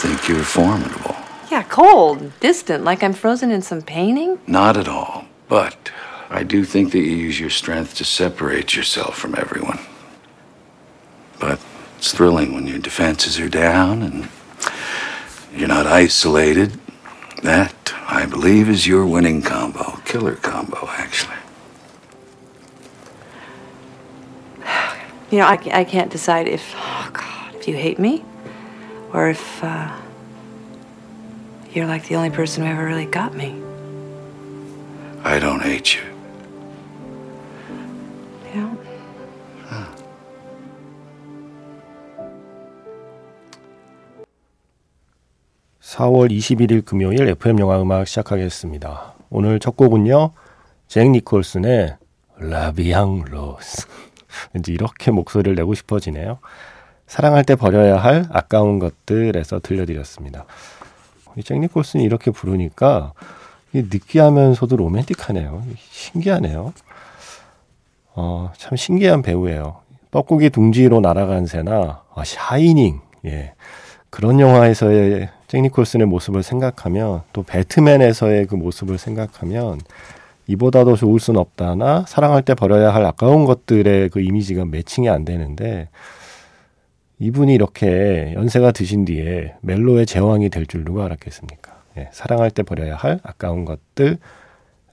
think you're formidable. Yeah, cold, distant, like I'm frozen in some painting. Not at all. But I do think that you use your strength to separate yourself from everyone. But it's thrilling when your defenses are down and you're not isolated. That, I believe, is your winning combo. Killer combo, actually. You know, I, I can't decide if, oh God, if you hate me or if uh, you're like the only person who ever really got me. I don't hate you. You know? 4월 21일 금요일 FM 영화 음악 시작하겠습니다. 오늘 첫 곡은요. 잭 니콜슨의 라비앙 로스. 왠지 이렇게 목소리를 내고 싶어지네요. 사랑할 때 버려야 할 아까운 것들에서 들려드렸습니다. 잭 니콜슨이 이렇게 부르니까 느끼하면서도 로맨틱하네요. 신기하네요. 어, 참 신기한 배우예요. 뻐꾸기 둥지로 날아간 새나 아, 샤이닝 예 그런 영화에서의 잭 니콜슨의 모습을 생각하면 또 배트맨에서의 그 모습을 생각하면 이보다 더 좋을 순 없다나 사랑할 때 버려야 할 아까운 것들의 그 이미지가 매칭이 안 되는데 이분이 이렇게 연세가 드신 뒤에 멜로의 제왕이 될 줄 누가 알았겠습니까? 예, 사랑할 때 버려야 할 아까운 것들의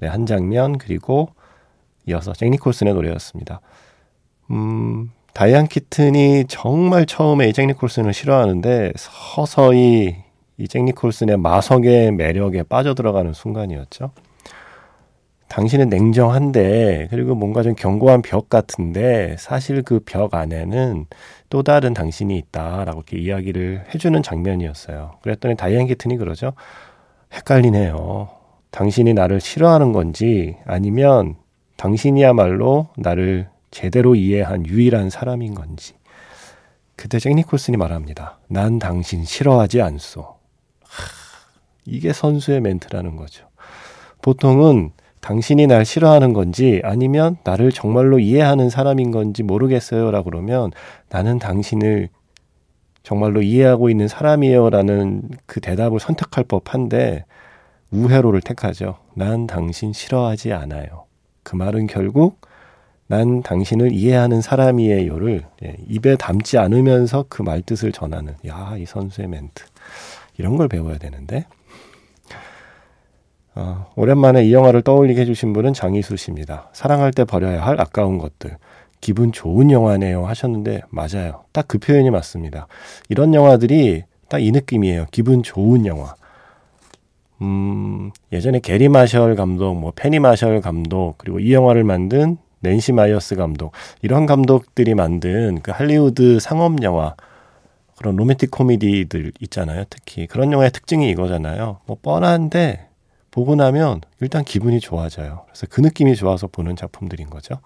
한 장면 그리고 이어서 잭 니콜슨의 노래였습니다. 음, 다이안 키튼이 정말 처음에 이잭 니콜슨을 싫어하는데 서서히 이잭 니콜슨의 마성의 매력에 빠져들어가는 순간이었죠. 당신은 냉정한데 그리고 뭔가 좀 견고한 벽 같은데 사실 그 벽 안에는 또 다른 당신이 있다라고 이렇게 이야기를 해주는 장면이었어요. 그랬더니 다이안 키튼이 그러죠. 헷갈리네요. 당신이 나를 싫어하는 건지 아니면 당신이야말로 나를 제대로 이해한 유일한 사람인 건지. 그때 잭 니콜슨이 말합니다. 난 당신 싫어하지 않소. 하, 이게 선수의 멘트라는 거죠. 보통은 당신이 날 싫어하는 건지 아니면 나를 정말로 이해하는 사람인 건지 모르겠어요. 라고 그러면 나는 당신을 정말로 이해하고 있는 사람이에요. 라는 그 대답을 선택할 법한데 우회로를 택하죠. 난 당신 싫어하지 않아요. 그 말은 결국 난 당신을 이해하는 사람이에요를 예, 입에 담지 않으면서 그 말뜻을 전하는 야 이 선수의 멘트 이런 걸 배워야 되는데 어, 오랜만에 이 영화를 떠올리게 해주신 분은 장희수 씨입니다. 사랑할 때 버려야 할 아까운 것들 기분 좋은 영화네요 하셨는데 맞아요. 딱 그 표현이 맞습니다. 이런 영화들이 딱 이 느낌이에요. 기분 좋은 영화. 음, 예전에 게리 마셜 감독, 뭐 페니 마셜 감독, 그리고 이 영화를 만든 낸시 마이어스 감독, 이런 감독들이 만든 그 할리우드 상업 영화, 그런 로맨틱 코미디들 있잖아요. 특히 그런 영화의 특징이 이거잖아요. 뭐 뻔한데 보고 나면 일단 기분이 좋아져요. 그래서 그 느낌이 좋아서 보는 작품들인 거죠.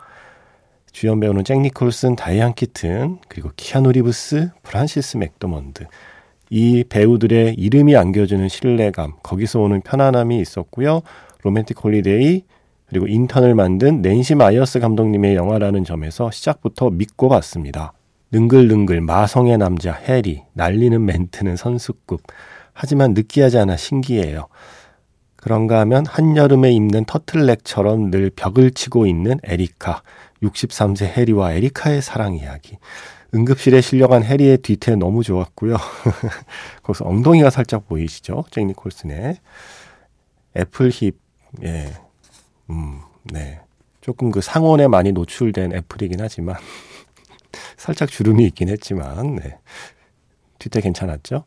주연 배우는 잭 니콜슨, 다이안 키튼, 그리고 키아누 리브스, 프란시스 맥도먼드. 이 배우들의 이름이 안겨주는 신뢰감, 거기서 오는 편안함이 있었고요. 로맨틱 홀리데이, 그리고 인턴을 만든 낸시 마이어스 감독님의 영화라는 점에서 시작부터 믿고 봤습니다. 능글능글 마성의 남자 해리, 날리는 멘트는 선수급. 하지만 느끼하지 않아 신기해요. 그런가 하면 한여름에 입는 터틀넥처럼 늘 벽을 치고 있는 에리카, 63세 해리와 에리카의 사랑 이야기. 응급실에 실려간 해리의 뒤태 너무 좋았고요. 거기서 엉덩이가 살짝 보이시죠? 잭 니콜슨의 애플힙, 예, 음, 네. 조금 그 상온에 많이 노출된 애플이긴 하지만 살짝 주름이 있긴 했지만 네. 뒤태 괜찮았죠?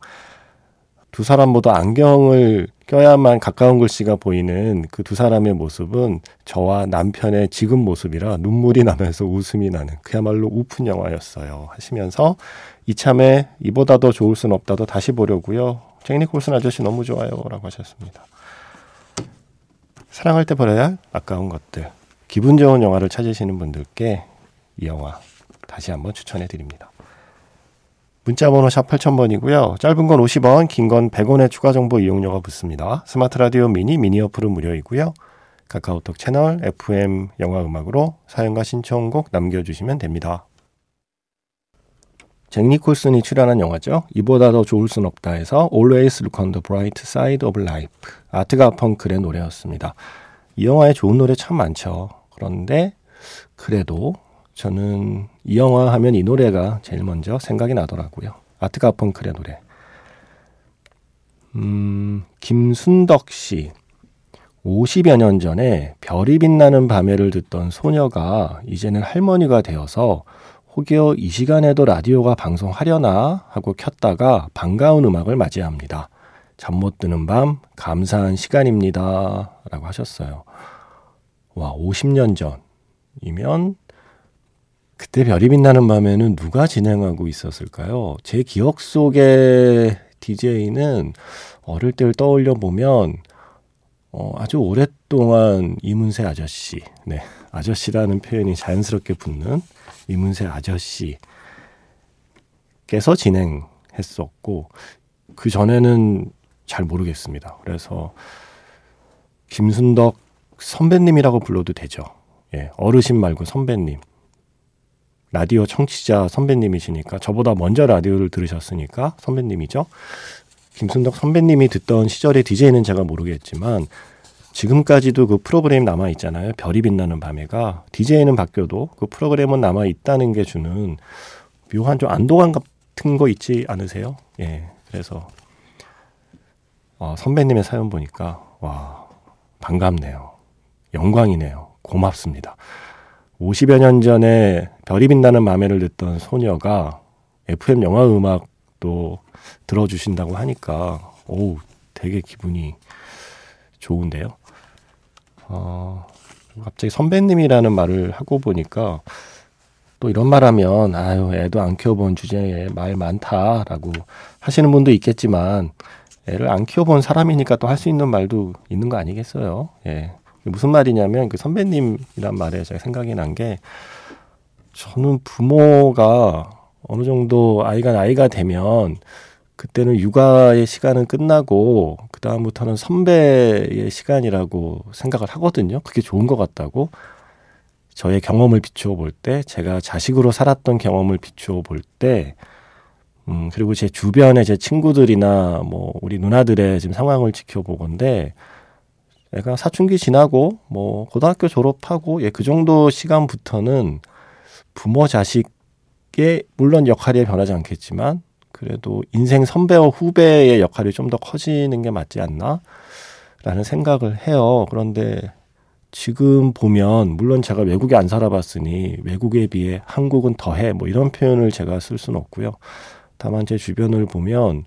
두 사람 모두 안경을 껴야만 가까운 글씨가 보이는 그 두 사람의 모습은 저와 남편의 지금 모습이라 눈물이 나면서 웃음이 나는 그야말로 우픈 영화였어요. 하시면서 이참에 이보다 더 좋을 순 없다도 다시 보려고요. 잭 니콜슨 아저씨 너무 좋아요. 라고 하셨습니다. 사랑할 때 버려야 할 아까운 것들. 기분 좋은 영화를 찾으시는 분들께 이 영화 다시 한번 추천해 드립니다. 문자번호 샵 8000번이고요. 짧은 건 50원, 긴 건 100원의 추가 정보 이용료가 붙습니다. 스마트 라디오 미니, 미니 어플은 무료이고요. 카카오톡 채널 FM 영화 음악으로 사연과 신청곡 남겨주시면 됩니다. 잭 니콜슨이 출연한 영화죠. 이보다 더 좋을 순 없다에서 Always Look on the Bright Side of Life 아트가 펑클의 노래였습니다. 이 영화에 좋은 노래 참 많죠. 그런데 그래도 저는 이 영화 하면 이 노래가 제일 먼저 생각이 나더라고요. 아트가 펑클의 노래. 음, 김순덕 씨. 50여 년 전에 별이 빛나는 밤에를 듣던 소녀가 이제는 할머니가 되어서 혹여 이 시간에도 라디오가 방송하려나 하고 켰다가 반가운 음악을 맞이합니다. 잠 못 드는 밤 감사한 시간입니다. 라고 하셨어요. 와, 50년 전이면 그때 별이 빛나는 밤에는 누가 진행하고 있었을까요? 제 기억 속의 DJ는 어릴 때를 떠올려 보면 어, 아주 오랫동안 이문세 아저씨, 네, 아저씨라는 표현이 자연스럽게 붙는 이문세 아저씨께서 진행했었고 그 전에는 잘 모르겠습니다. 그래서 김순덕 선배님이라고 불러도 되죠. 예, 어르신 말고 선배님. 라디오 청취자 선배님이시니까 저보다 먼저 라디오를 들으셨으니까 선배님이죠. 김순덕 선배님이 듣던 시절의 DJ는 제가 모르겠지만 지금까지도 그 프로그램 남아 있잖아요. 별이 빛나는 밤에가 DJ는 바뀌어도 그 프로그램은 남아 있다는 게 주는 묘한 좀 안도감 같은 거 있지 않으세요? 예. 그래서 어, 선배님의 사연 보니까 와 반갑네요. 영광이네요. 고맙습니다. 50여 년 전에 별이 빛나는 밤에를 듣던 소녀가 FM 영화 음악도 들어주신다고 하니까 오 되게 기분이 좋은데요. 어, 갑자기 선배님이라는 말을 하고 보니까 또 이런 말 하면 아유 애도 안 키워본 주제에 말 많다라고 하시는 분도 있겠지만 애를 안 키워본 사람이니까 또 할 수 있는 말도 있는 거 아니겠어요? 예. 무슨 말이냐면 그 선배님이란 말에 제가 생각이 난 게 저는 부모가 어느 정도 아이가 나이가 되면 그때는 육아의 시간은 끝나고 그 다음부터는 선배의 시간이라고 생각을 하거든요. 그게 좋은 것 같다고. 저의 경험을 비추어 볼 때, 제가 자식으로 살았던 경험을 비추어 볼 때, 음, 그리고 제 주변의 제 친구들이나 뭐 우리 누나들의 지금 상황을 지켜보건데, 애가 사춘기 지나고 뭐 고등학교 졸업하고 예, 그 정도 시간부터는 부모 자식의 물론 역할이 변하지 않겠지만 그래도 인생 선배와 후배의 역할이 좀 더 커지는 게 맞지 않나? 라는 생각을 해요. 그런데 지금 보면, 물론 제가 외국에 안 살아봤으니 외국에 비해 한국은 더해. 뭐 이런 표현을 제가 쓸 수는 없고요. 다만 제 주변을 보면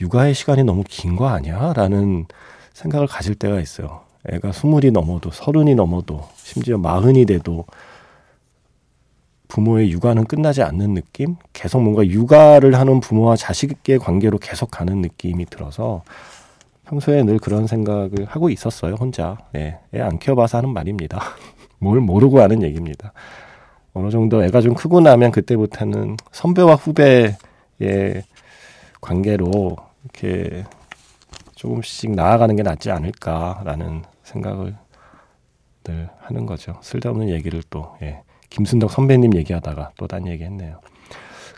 육아의 시간이 너무 긴 거 아니야? 라는 생각을 가질 때가 있어요. 애가 스물이 넘어도 서른이 넘어도 심지어 마흔이 돼도 부모의 육아는 끝나지 않는 느낌? 계속 뭔가 육아를 하는 부모와 자식의 관계로 계속 가는 느낌이 들어서 평소에 늘 그런 생각을 하고 있었어요, 혼자. 네, 애안 키워봐서 하는 말입니다. 뭘 모르고 하는 얘기입니다. 어느 정도 애가 좀 크고 나면 그때부터는 선배와 후배의 관계로 이렇게 조금씩 나아가는 게 낫지 않을까라는 생각을 늘 하는 거죠. 쓸데없는 얘기를 또, 예. 김순덕 선배님 얘기하다가 또 딴 얘기 했네요.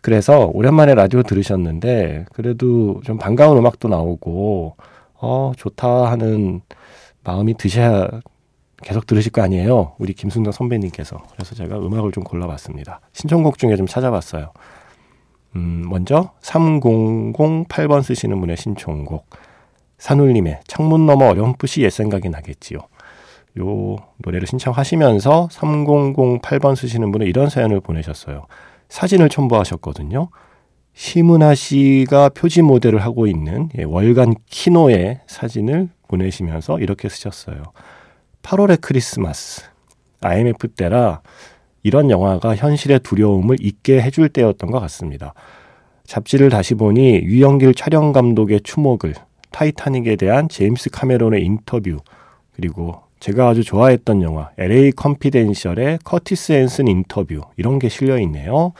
그래서 오랜만에 라디오 들으셨는데 그래도 좀 반가운 음악도 나오고 어 좋다 하는 마음이 드셔야 계속 들으실 거 아니에요. 우리 김순덕 선배님께서. 그래서 제가 음악을 좀 골라봤습니다. 신청곡 중에 좀 찾아봤어요. 음, 먼저 3008번 쓰시는 분의 신청곡 산울림의 창문 너머 어렴풋이 옛 생각이 나겠지요. 요 노래를 신청하시면서 3008번 쓰시는 분은 이런 사연을 보내셨어요. 사진을 첨부하셨거든요. 심은하 씨가 표지 모델을 하고 있는 예, 월간 키노의 사진을 보내시면서 이렇게 쓰셨어요. 8월의 크리스마스. IMF 때라 이런 영화가 현실의 두려움을 잊게 해줄 때였던 것 같습니다. 잡지를 다시 보니 유영길 촬영 감독의 추모글 타이타닉에 대한 제임스 카메론의 인터뷰 그리고 제가 아주 좋아했던 영화 LA 컨피덴셜의 커티스 핸슨 인터뷰 이런 게 실려 있네요.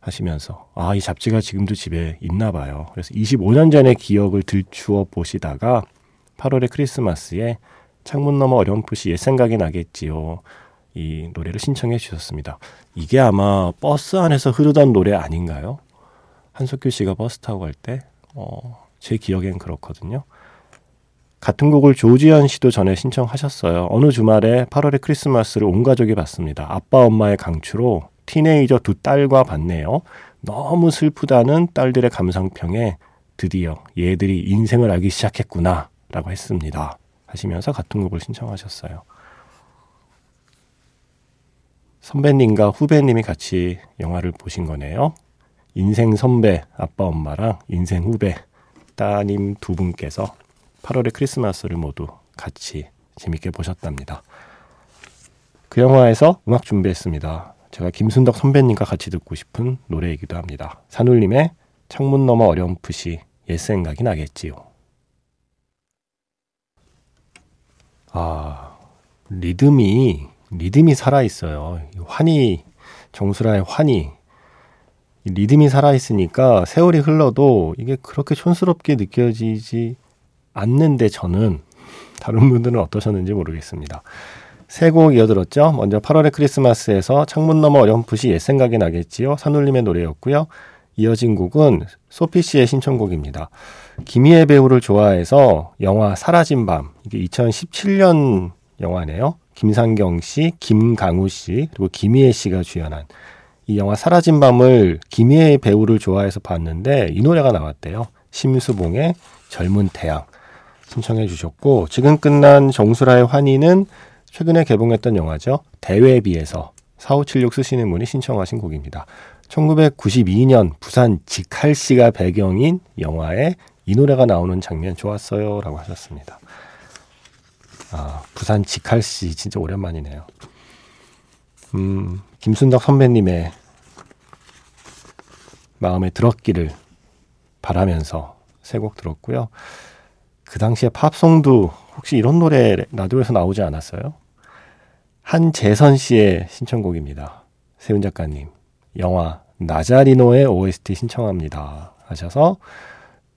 하시면서 아 이 잡지가 지금도 집에 있나 봐요. 그래서 25년 전의 기억을 들추어 보시다가 8월의 크리스마스에 창문 너머 어렴풋이 옛 생각이 나겠지요. 이 노래를 신청해 주셨습니다. 이게 아마 버스 안에서 흐르던 노래 아닌가요? 한석규 씨가 버스 타고 갈 때, 어, 제 기억엔 그렇거든요. 같은 곡을 조지현 씨도 전에 신청하셨어요. 어느 주말에 8월의 크리스마스를 온 가족이 봤습니다. 아빠 엄마의 강추로 티네이저 두 딸과 봤네요. 너무 슬프다는 딸들의 감상평에 드디어 얘들이 인생을 알기 시작했구나 라고 했습니다. 하시면서 같은 곡을 신청하셨어요. 선배님과 후배님이 같이 영화를 보신 거네요. 인생 선배, 아빠, 엄마랑 인생 후배, 따님 두 분께서 8월의 크리스마스를 모두 같이 재밌게 보셨답니다. 그 영화에서 음악 준비했습니다. 제가 김순덕 선배님과 같이 듣고 싶은 노래이기도 합니다. 산울림의 창문 너머 어렴풋이 옛 생각이 나겠지요. 아, 리듬이, 리듬이 살아있어요. 환희, 정수라의 환희. 리듬이 살아있으니까 세월이 흘러도 이게 그렇게 촌스럽게 느껴지지 않는데 저는 다른 분들은 어떠셨는지 모르겠습니다. 세 곡 이어들었죠. 먼저 8월의 크리스마스에서 창문 너머 어렴풋이 옛 생각이 나겠지요. 산울림의 노래였고요. 이어진 곡은 소피 씨의 신청곡입니다. 김희애 배우를 좋아해서 영화 사라진 밤 이게 2017년 영화네요. 김상경 씨, 김강우 씨 그리고 김희애 씨가 주연한 이 영화 사라진 밤을 김희애 배우를 좋아해서 봤는데 이 노래가 나왔대요. 심수봉의 젊은 태양 신청해 주셨고 지금 끝난 정수라의 환희는 최근에 개봉했던 영화죠. 대회에 비해서 4576 쓰시는 분이 신청하신 곡입니다. 1992년 부산 직할시가 배경인 영화에 이 노래가 나오는 장면 좋았어요. 라고 하셨습니다. 아, 부산 직할시 진짜 오랜만이네요. 음, 김순덕 선배님의 마음에 들었기를 바라면서 세 곡 들었고요. 그 당시에 팝송도 혹시 이런 노래 라디오에서 나오지 않았어요? 한재선 씨의 신청곡입니다. 세훈 작가님. 영화 나자리노의 OST 신청합니다. 하셔서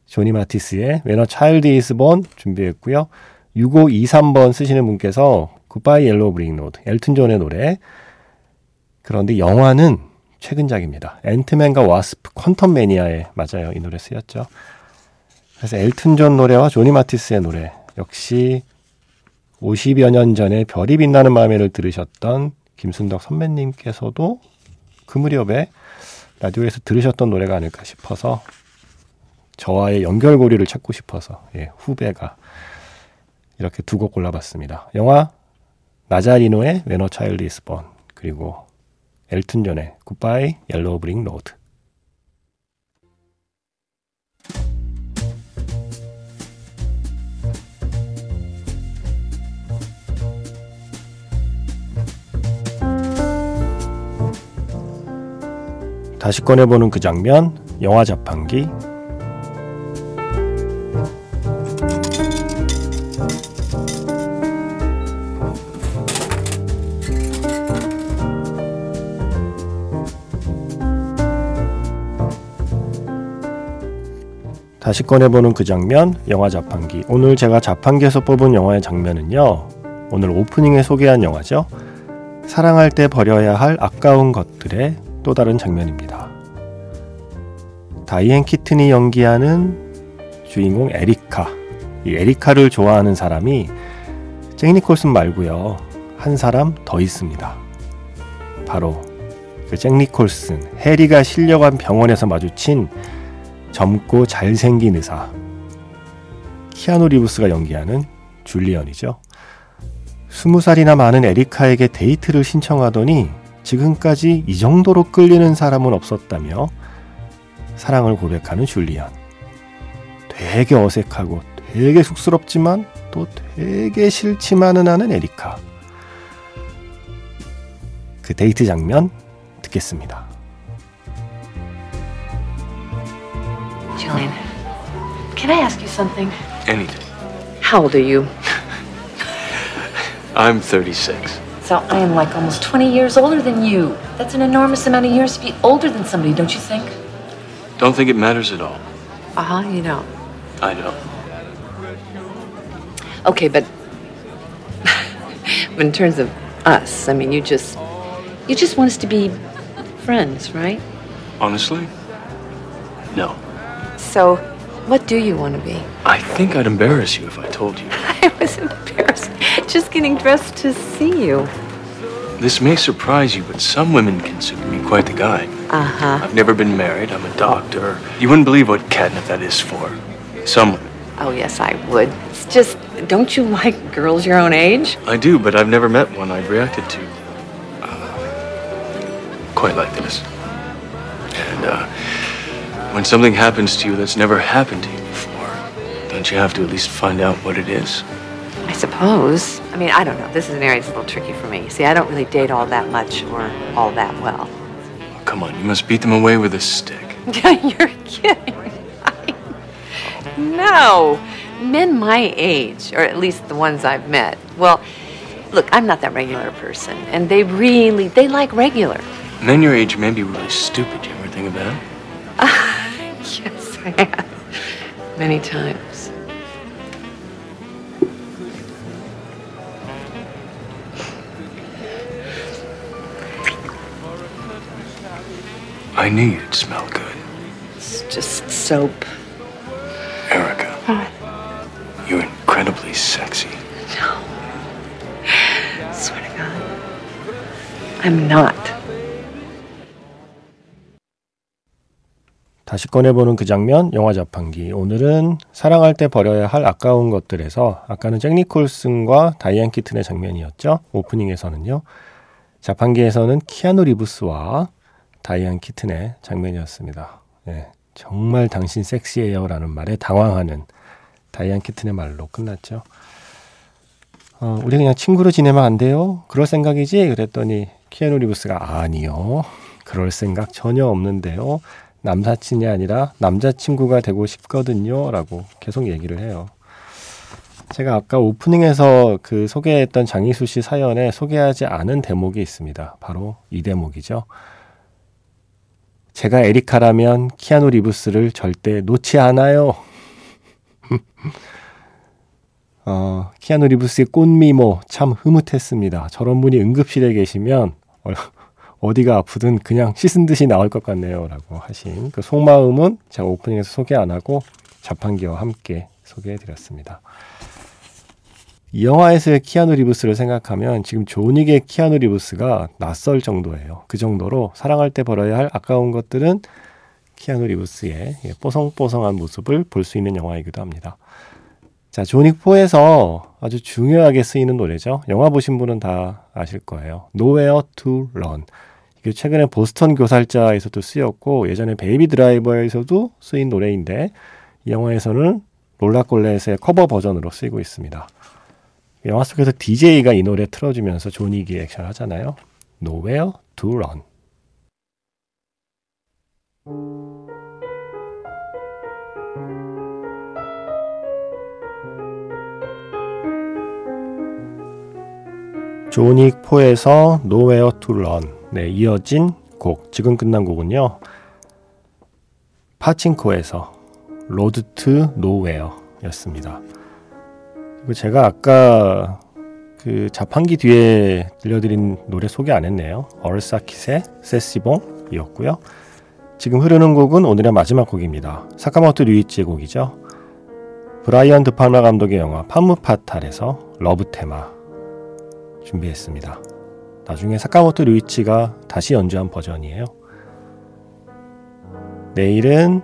조니 마티스의 When a Child is Born 준비했고요. 6523번 쓰시는 분께서 Goodbye Yellow Brick Road, 엘튼 존의 노래. 그런데 영화는 최근작입니다. 앤트맨과 와스프 퀀텀 매니아에 맞아요. 이 노래 쓰였죠. 그래서 엘튼 존 노래와 조니 마티스의 노래 역시 50여 년 전에 별이 빛나는 밤에를 들으셨던 김순덕 선배님께서도 그 무렵에 라디오에서 들으셨던 노래가 아닐까 싶어서 저와의 연결고리를 찾고 싶어서 예, 후배가 이렇게 두 곡 골라봤습니다. 영화 나자리노의 Child is Born 그리고 엘튼 존의 Goodbye Yellow Brick Road 다시 꺼내보는 그 장면, 영화 자판기. 다시 꺼내보는 그 장면, 영화 자판기. 오늘 제가 자판기에서 뽑은 영화의 장면은요, 오늘 오프닝에 소개한 영화죠. 사랑할 때 버려야 할 아까운 것들의 또 다른 장면입니다. 다이앤 키튼이 연기하는 주인공 에리카. 이 에리카를 좋아하는 사람이 잭 니콜슨 말고요. 한 사람 더 있습니다. 바로 그 잭 니콜슨, 해리가 실려간 병원에서 마주친 젊고 잘생긴 의사. 키아누 리브스가 연기하는 줄리언이죠. 스무 살이나 많은 에리카에게 데이트를 신청하더니 지금까지 이 정도로 끌리는 사람은 없었다며 사랑을 고백하는 줄리안. 되게 어색하고 되게 쑥스럽지만 또 되게 싫지만은 않은 에리카. 그 데이트 장면 듣겠습니다. Can I ask you something? Anything. How old are you? I'm 36. So I am like almost 20 years older than you. That's an enormous amount of years to be older than somebody, don't you think? Don't think it matters at all. Uh huh, you don't. I know. Okay, but but in terms of us, I mean, you just you just want us to be friends, right? Honestly? No. So, what do you want to be? I think I'd embarrass you if I told you. I wasn't embarrassed just getting dressed to see you. This may surprise you, but some women consider me quite the guy. Uh huh. I've never been married. I'm a doctor. You wouldn't believe what catnip that is for. Some women. Oh, yes, I would. It's just, don't you like girls your own age? I do, but I've never met one I'd reacted to uh, quite like this. And uh, when something happens to you that's never happened to you before, don't you have to at least find out what it is? I suppose. I mean, I don't know. This is an area that's a little tricky for me. See, I don't really date all that much or all that well. Oh, come on, you must beat them away with a stick. You're kidding. I- no. Men my age, or at least the ones I've met, well, look, I'm not that regular person. And they really, they like regular. Men your age may be really stupid. You ever think of that? Yes, have. Many times. I knew you'd smell good. It's just soap. Erica, you're incredibly sexy. No. Swear to God. I'm not. 다시 꺼내보는 그 장면, 영화 자판기. 오늘은 사랑할 때 버려야 할 아까운 것들에서 아까는 잭 니콜슨과 다이안 키튼의 장면이었죠. 오프닝에서는요. 자판기에서는 키아누 리브스와 다이안 키튼의 장면이었습니다. 예, 정말 당신 섹시해요 라는 말에 당황하는 다이안 키튼의 말로 끝났죠. 어, 우리 그냥 친구로 지내면 안 돼요? 그럴 생각이지? 그랬더니 키아누 리브스가 아니요. 그럴 생각 전혀 없는데요. 남사친이 아니라 남자친구가 되고 싶거든요. 라고 계속 얘기를 해요. 제가 아까 오프닝에서 그 소개했던 장희수 씨 사연에 소개하지 않은 대목이 있습니다. 바로 이 대목이죠. 제가 에리카라면 키아누 리브스를 절대 놓지 않아요. 어, 키아누 리브스의 꽃미모 참 흐뭇했습니다. 저런 분이 응급실에 계시면 어, 어디가 아프든 그냥 씻은 듯이 나올 것 같네요. 라고 하신 그 속마음은 제가 오프닝에서 소개 안 하고 자판기와 함께 소개해 드렸습니다. 이 영화에서의 키아누 리브스를 생각하면 지금 존 윅의 키아누 리브스가 낯설 정도예요. 그 정도로 사랑할 때 버려야 할 아까운 것들은 키아누 리브스의 예, 뽀송뽀송한 모습을 볼 수 있는 영화이기도 합니다. 자, 존 윅4에서 아주 중요하게 쓰이는 노래죠. 영화 보신 분은 다 아실 거예요. Nowhere to Run. 최근에 보스턴 교살자에서도 쓰였고 예전에 베이비 드라이버에서도 쓰인 노래인데 이 영화에서는 롤라콜렛의 커버 버전으로 쓰이고 있습니다. 영화 속에서 DJ가 이 노래 틀어주면서 조닉이 액션 하잖아요. Nowhere to Run. 조닉 4에서 Nowhere to Run. 네, 이어진 곡, 지금 끝난 곡은요. 파친코에서 Road to Nowhere 였습니다. 그리고 제가 아까 그 자판기 뒤에 들려드린 노래 소개 안 했네요. 얼사킷의 세시봉이었고요. 지금 흐르는 곡은 오늘의 마지막 곡입니다. 사카모토 류이치의 곡이죠. 브라이언 드 팔마 감독의 영화 팜므파탈에서 Love Theme 준비했습니다. 나중에 사카모토 류이치가 다시 연주한 버전이에요. 내일은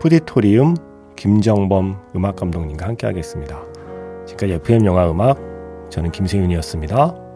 푸디토리움 김정범 음악 감독님과 함께 하겠습니다. 지금까지 FM 영화 음악 저는 김세윤이었습니다.